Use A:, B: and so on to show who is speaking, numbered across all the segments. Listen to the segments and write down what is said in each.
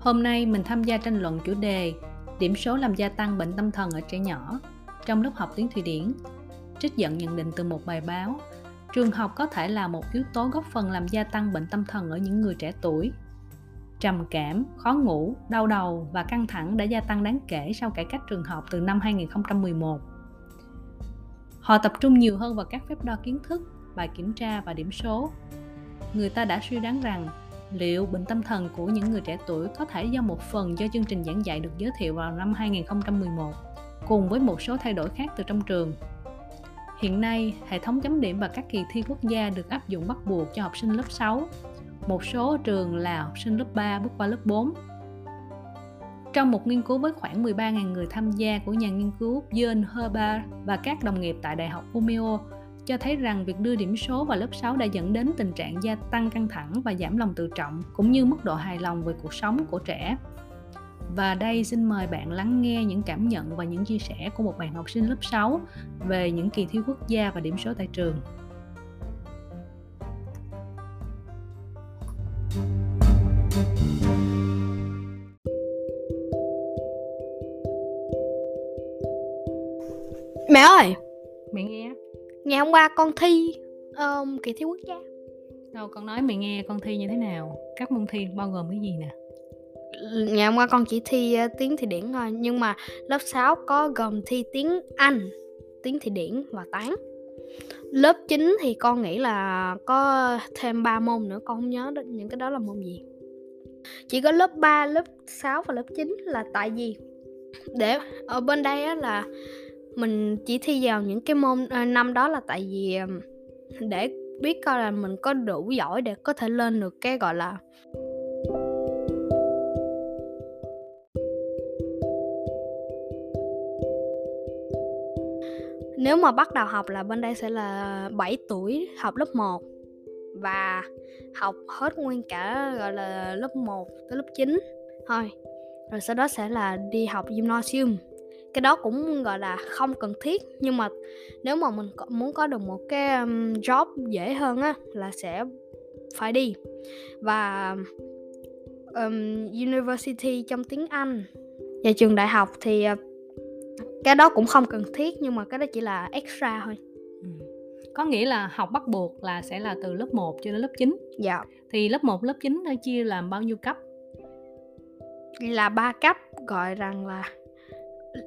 A: Hôm nay mình tham gia tranh luận chủ đề Điểm số làm gia tăng bệnh tâm thần ở trẻ nhỏ trong lớp học tiếng Thụy Điển. Trích dẫn nhận định từ một bài báo Trường học có thể là một yếu tố góp phần làm gia tăng bệnh tâm thần ở những người trẻ tuổi. Trầm cảm, khó ngủ, đau đầu và căng thẳng đã gia tăng đáng kể sau cải cách trường học từ năm 2011. Họ tập trung nhiều hơn vào các phép đo kiến thức, bài kiểm tra và điểm số. Người ta đã suy đoán rằng liệu bệnh tâm thần của những người trẻ tuổi có thể do một phần do chương trình giảng dạy được giới thiệu vào năm 2011 cùng với một số thay đổi khác từ trong trường. Hiện nay, hệ thống chấm điểm và các kỳ thi quốc gia được áp dụng bắt buộc cho học sinh lớp 6. Một số trường là học sinh lớp 3 bước qua lớp 4. Trong một nghiên cứu với khoảng 13.000 người tham gia của nhà nghiên cứu John Herbert và các đồng nghiệp tại Đại học Umeå cho thấy rằng việc đưa điểm số vào lớp 6 đã dẫn đến tình trạng gia tăng căng thẳng và giảm lòng tự trọng cũng như mức độ hài lòng về cuộc sống của trẻ. Và đây xin mời bạn lắng nghe những cảm nhận và những chia sẻ của một bạn học sinh lớp 6 về những kỳ thi quốc gia và điểm số tại trường.
B: Mẹ ơi, ngày hôm qua con thi um, kỳ thi quốc gia.
A: Đâu con nói mẹ nghe con thi như thế nào? Các môn thi bao gồm cái gì nè?
B: Ngày hôm qua con chỉ thi uh, tiếng Thụy Điển thôi, nhưng mà lớp 6 có gồm thi tiếng Anh, tiếng Thụy Điển và toán. Lớp 9 thì con nghĩ là có thêm 3 môn nữa, con không nhớ những cái đó là môn gì. Chỉ có lớp 3, lớp 6 và lớp 9 là tại vì để ở bên đây á là mình chỉ thi vào những cái môn uh, năm đó là tại vì để biết coi là mình có đủ giỏi để có thể lên được cái gọi là Nếu mà bắt đầu học là bên đây sẽ là 7 tuổi học lớp 1 và học hết nguyên cả gọi là lớp 1 tới lớp 9 thôi. Rồi sau đó sẽ là đi học gymnasium. Cái đó cũng gọi là không cần thiết nhưng mà nếu mà mình muốn có được một cái job dễ hơn á là sẽ phải đi. Và um, university trong tiếng Anh và trường đại học thì uh, cái đó cũng không cần thiết nhưng mà cái đó chỉ là extra thôi.
A: Có nghĩa là học bắt buộc là sẽ là từ lớp 1 cho đến lớp 9.
B: dạ
A: Thì lớp 1, lớp 9 nó chia làm bao nhiêu cấp?
B: là ba cấp gọi rằng là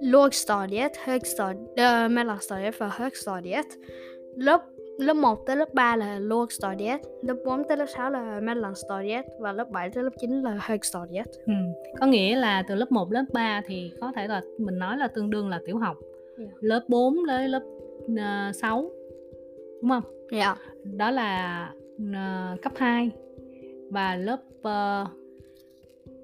B: lågstadiet, högstadiet, uh, mellanstadiet và högstadiet lớp lớp 1 tới lớp 3 là lågstadiet lớp 4 tới lớp 6 là mellanstadiet và lớp 7 tới lớp 9 là högstadiet
A: Ừ. Có nghĩa là từ lớp 1, lớp 3 thì có thể là mình nói là tương đương là tiểu học.
B: Dạ.
A: Lớp 4 tới lớp uh, 6. Đúng không?
B: dạ
A: Đó là ờ, cấp 2 và lớp ờ,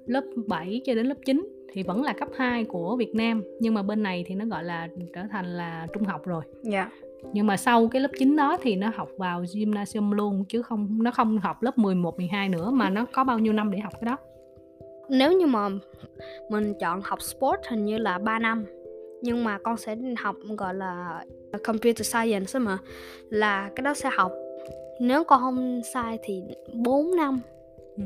A: lớp 7 cho đến lớp 9 thì vẫn là cấp 2 của Việt Nam nhưng mà bên này thì nó gọi là trở thành là trung học rồi.
B: dạ
A: Nhưng mà sau cái lớp 9 đó thì nó học vào gymnasium luôn chứ không nó không học lớp 11 12 nữa mà nó có bao nhiêu năm để học cái đó.
B: nếu như mà mình chọn học sport hình như là 3 năm nhưng mà con sẽ học gọi là computer science mà là cái đó sẽ học nếu con không sai thì 4 năm
A: Ừ.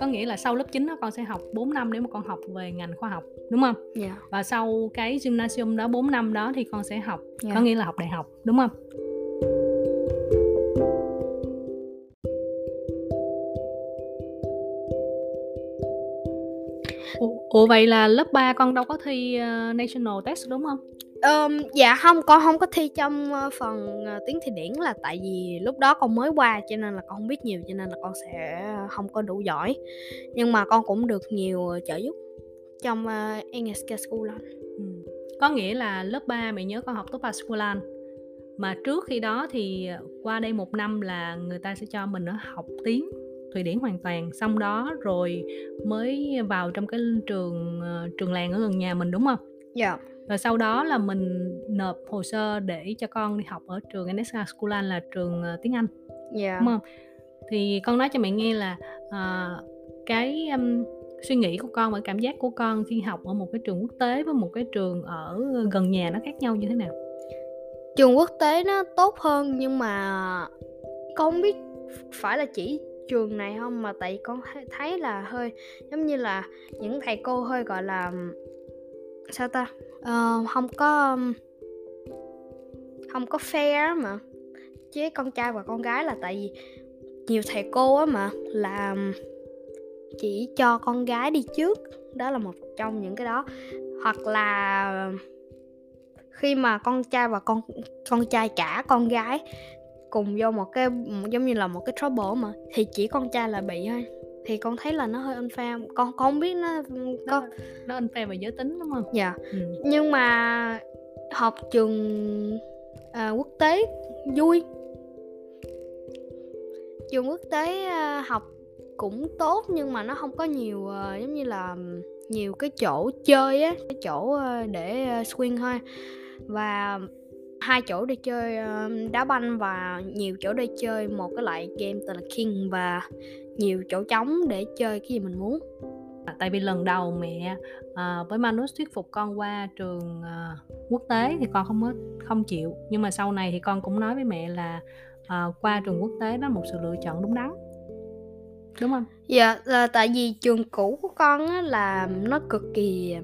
A: Có nghĩa là sau lớp 9 đó con sẽ học 4 năm nếu mà con học về ngành khoa học, đúng không?
B: dạ
A: Và sau cái gymnasium đó 4 năm đó thì con sẽ học
B: Dạ.
A: có nghĩa là học đại học, đúng không? Ủa, vậy là lớp 3 con đâu có thi ờ, national test đúng không?
B: Ờm, dạ không con không có thi trong ờ, phần ờ, tiếng Thụy Điển là tại vì lúc đó con mới qua cho nên là con không biết nhiều cho nên là con sẽ không có đủ giỏi nhưng mà con cũng được nhiều trợ giúp trong uh, English School
A: Ừ. Có nghĩa là lớp 3 mày nhớ con học tốt Pascualan mà trước khi đó thì ờ, qua đây một năm là người ta sẽ cho mình ở học tiếng Thụy Điển hoàn toàn xong đó rồi mới vào trong cái trường ờ, trường làng ở gần nhà mình đúng không?
B: dạ
A: Và sau đó là mình nộp hồ sơ để cho con đi học ở trường NSK Schoolan là trường ờ, tiếng Anh
B: dạ
A: đúng không? Thì con nói cho mẹ nghe là à, cái um, suy nghĩ của con và cảm giác của con khi học ở một cái trường quốc tế với một cái trường ở gần nhà nó khác nhau như thế nào?
B: trường quốc tế nó tốt hơn nhưng mà con không biết phải là chỉ trường này không mà tại con thấy là hơi giống như là những thầy cô hơi gọi là sao ta? Uh, không có không có fair mà. Chứ con trai và con gái là tại vì nhiều thầy cô á mà là chỉ cho con gái đi trước. Đó là một trong những cái đó. Hoặc là khi mà con trai và con con trai cả con gái cùng vô một cái giống như là một cái trouble mà thì chỉ con trai là bị thôi thì con thấy là nó hơi unfair. Con con không biết nó
A: con nó unfair về giới tính đúng không?
B: Dạ. Ừ. nhưng mà học trường à, quốc tế vui. Trường quốc tế à, học cũng tốt nhưng mà nó không có nhiều uh, giống như là nhiều cái chỗ chơi á cái chỗ uh, để uh, swing thôi. Và hai chỗ để chơi uh, đá banh và nhiều chỗ để chơi. Một cái loại game tên là King và nhiều chỗ trống để chơi cái gì mình muốn.
A: Tại vì lần đầu mẹ uh, với Manus thuyết phục con qua trường uh, quốc tế thì con không có không chịu. Nhưng mà sau này thì con cũng nói với mẹ là uh, qua trường quốc tế đó là một sự lựa chọn đúng đắn. Đúng không?
B: Dạ là tại vì trường cũ của con á là nó cực kỳ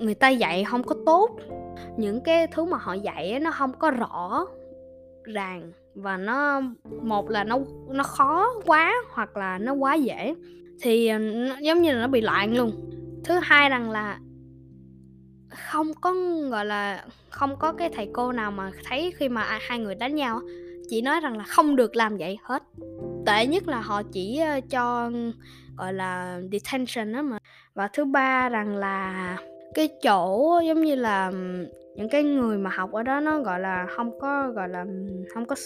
B: người ta dạy không có tốt. Những cái thứ mà họ dạy nó không có rõ ràng và nó một là nó nó khó quá hoặc là nó quá dễ thì ờ, nó, giống như là nó bị loạn luôn. Thứ hai rằng là không có gọi là không có cái thầy cô nào mà thấy khi mà hai người đánh nhau chỉ nói rằng là không được làm vậy hết. Tệ nhất là họ chỉ ờ, cho gọi là detention đó mà. Và thứ ba rằng là cái chỗ giống như là những cái người mà học ở đó nó gọi là không có gọi là không có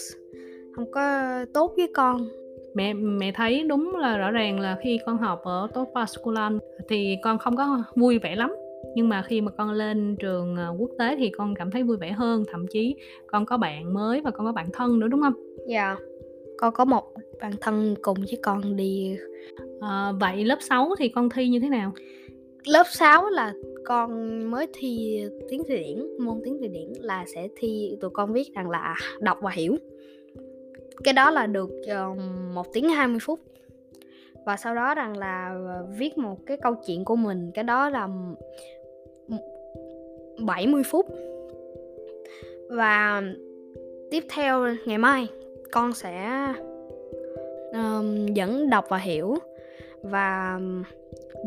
B: không có tốt với con.
A: Mẹ mẹ thấy đúng là rõ ràng là khi con học ở Topa School thì con không có vui vẻ lắm. Nhưng mà khi mà con lên trường ờ, quốc tế thì con cảm thấy vui vẻ hơn. Thậm chí con có bạn mới và con có bạn thân nữa đúng không?
B: Dạ yeah. con có một bạn thân cùng với con đi.
A: À, vậy lớp 6 thì con thi như thế nào?
B: Lớp 6 là con mới thi tiếng Thụy Điển môn tiếng Thụy Điển là sẽ thi tụi con viết rằng là đọc và hiểu. Cái đó là được ờ, một 1 tiếng 20 phút. Và sau đó rằng là ờ, viết một cái câu chuyện của mình cái đó là 70 phút. Và tiếp theo ngày mai con sẽ um, dẫn đọc và hiểu. Và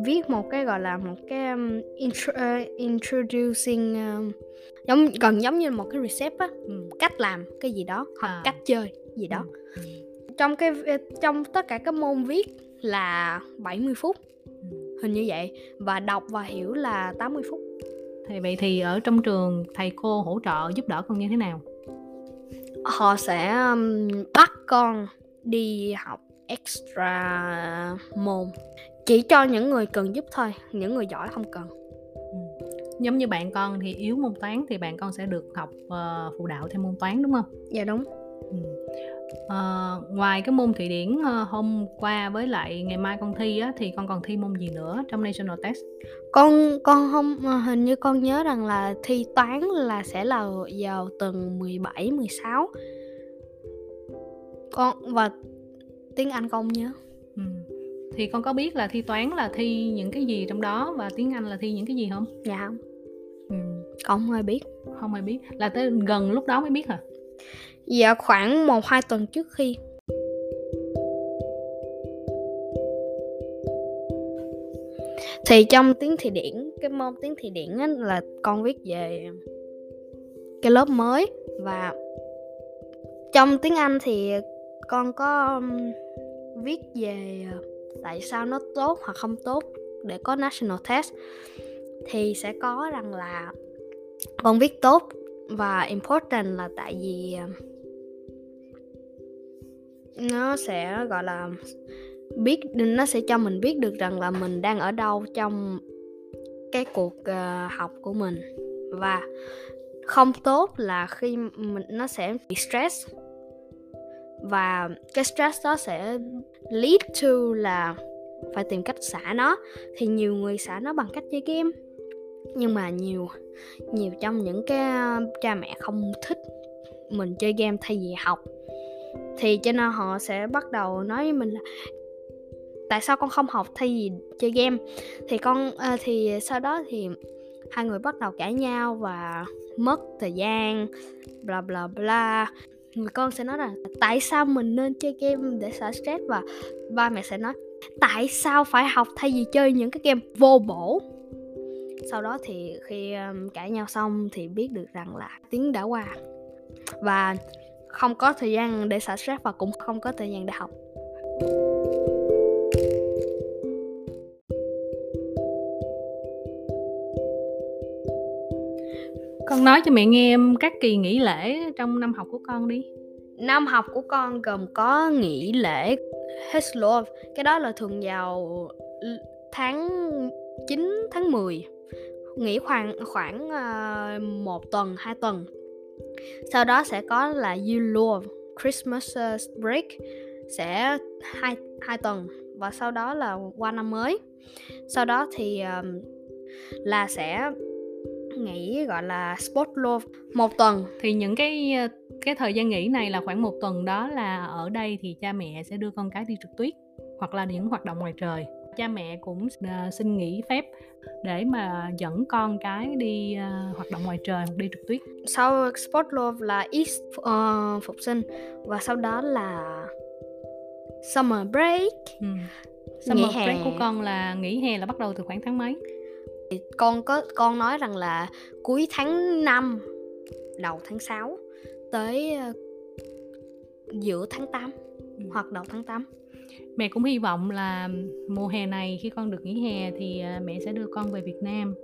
B: viết một cái gọi là một cái um, intro, uh, introducing um, giống gần giống như một cái recept á ừ. cách làm cái gì đó hoặc à. cách chơi gì đó ừ. trong cái trong tất cả các môn viết là 70 phút ừ. hình như vậy và đọc và hiểu là 80 phút
A: thì vậy thì ở trong trường thầy cô hỗ trợ giúp đỡ con như thế nào
B: họ sẽ um, bắt con đi học extra môn chỉ cho những người cần giúp thôi những người giỏi không cần.
A: Ừ. giống như bạn con thì yếu môn toán thì bạn con sẽ được học uh, phụ đạo thêm môn toán đúng không?
B: Dạ đúng. Ừ.
A: uh, ngoài cái môn thụy điển uh, hôm qua với lại ngày mai con thi á thì con còn thi môn gì nữa trong national test?
B: Con con không hình như con nhớ rằng là thi toán là sẽ là vào tuần 17 16 con và tiếng Anh con nhớ
A: thì con có biết là thi toán là thi những cái gì trong đó và tiếng anh là thi những cái gì không?
B: Dạ không. Ừ. con không ai biết.
A: Không ai biết. Là tới gần lúc đó mới biết hả?
B: Dạ khoảng một hai tuần trước khi. Thì trong tiếng thị điển cái môn tiếng thị điển á, là con viết về cái lớp mới và trong tiếng anh thì con có um, viết về tại sao nó tốt hoặc không tốt để có national test thì sẽ có rằng là con viết tốt và important là tại vì um, nó sẽ gọi là biết nó sẽ cho mình biết được rằng là mình đang ở đâu trong cái cuộc uh, học của mình. Và không tốt là khi mình nó sẽ bị stress và cái stress đó sẽ lead to là phải tìm cách xả nó. Thì nhiều người xả nó bằng cách chơi game. Nhưng mà nhiều nhiều trong những cái ờ, cha mẹ không thích mình chơi game thay vì học. Thì cho nên họ sẽ bắt đầu nói với mình là tại sao con không học thay vì chơi game? Thì con à, thì sau đó thì hai người bắt đầu cãi nhau và mất thời gian bla bla bla người con sẽ nói là tại sao mình nên chơi game để xả stress? Và ba mẹ sẽ nói, tại sao phải học thay vì chơi những cái game vô bổ? Sau đó thì khi cãi nhau xong thì biết được rằng là tiếng đã qua. Và không có thời gian để xả stress và cũng không có thời gian để học.
A: Con nói cho mẹ nghe các kỳ nghỉ lễ trong năm học của con đi.
B: Năm học của con gồm có nghỉ lễ Heslov cái đó là thường vào tháng 9 tháng 10 nghỉ khoảng khoảng uh, một tuần hai tuần. Sau đó sẽ có là Yule Christmas ờ, break sẽ hai hai tuần và sau đó là qua năm mới. Sau đó thì um, là sẽ nghỉ gọi là sport love. Một tuần.
A: Thì những cái cái thời gian nghỉ này là khoảng một tuần đó là ở đây thì cha mẹ sẽ đưa con cái đi trượt tuyết hoặc là những hoạt động ngoài trời. Cha mẹ cũng uh, xin nghỉ phép để mà dẫn con cái đi uh, hoạt động ngoài trời đi trượt tuyết.
B: Sau sport love là East uh, phục sinh và sau đó là summer break.
A: Ừ. summer nghỉ break hè. của con là nghỉ hè là bắt đầu từ khoảng tháng mấy
B: con có con nói rằng là cuối tháng 5 đầu tháng 6 tới uh, giữa tháng 8 ừ. hoặc đầu tháng 8
A: mẹ cũng hy vọng là mùa hè này khi con được nghỉ hè thì uh, mẹ sẽ đưa con về Việt Nam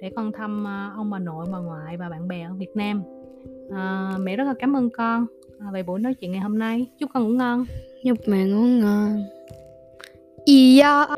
A: để con thăm uh, ông bà nội bà ngoại và bạn bè ở Việt Nam. À, mẹ rất là cảm ơn con về buổi nói chuyện ngày hôm nay. Chúc con ngủ ngon.
B: Chúc mẹ ngủ ngon. Yeah